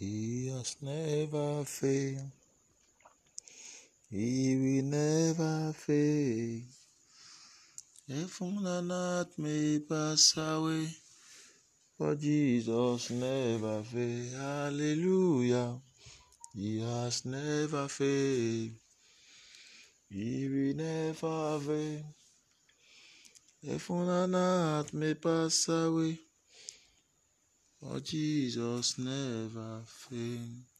He has never failed. He will never fail. Heaven and earth may pass away, but Jesus never fail. Hallelujah. He has never failed. He will never fail. Heaven and earth may pass away, but Jesus never fail.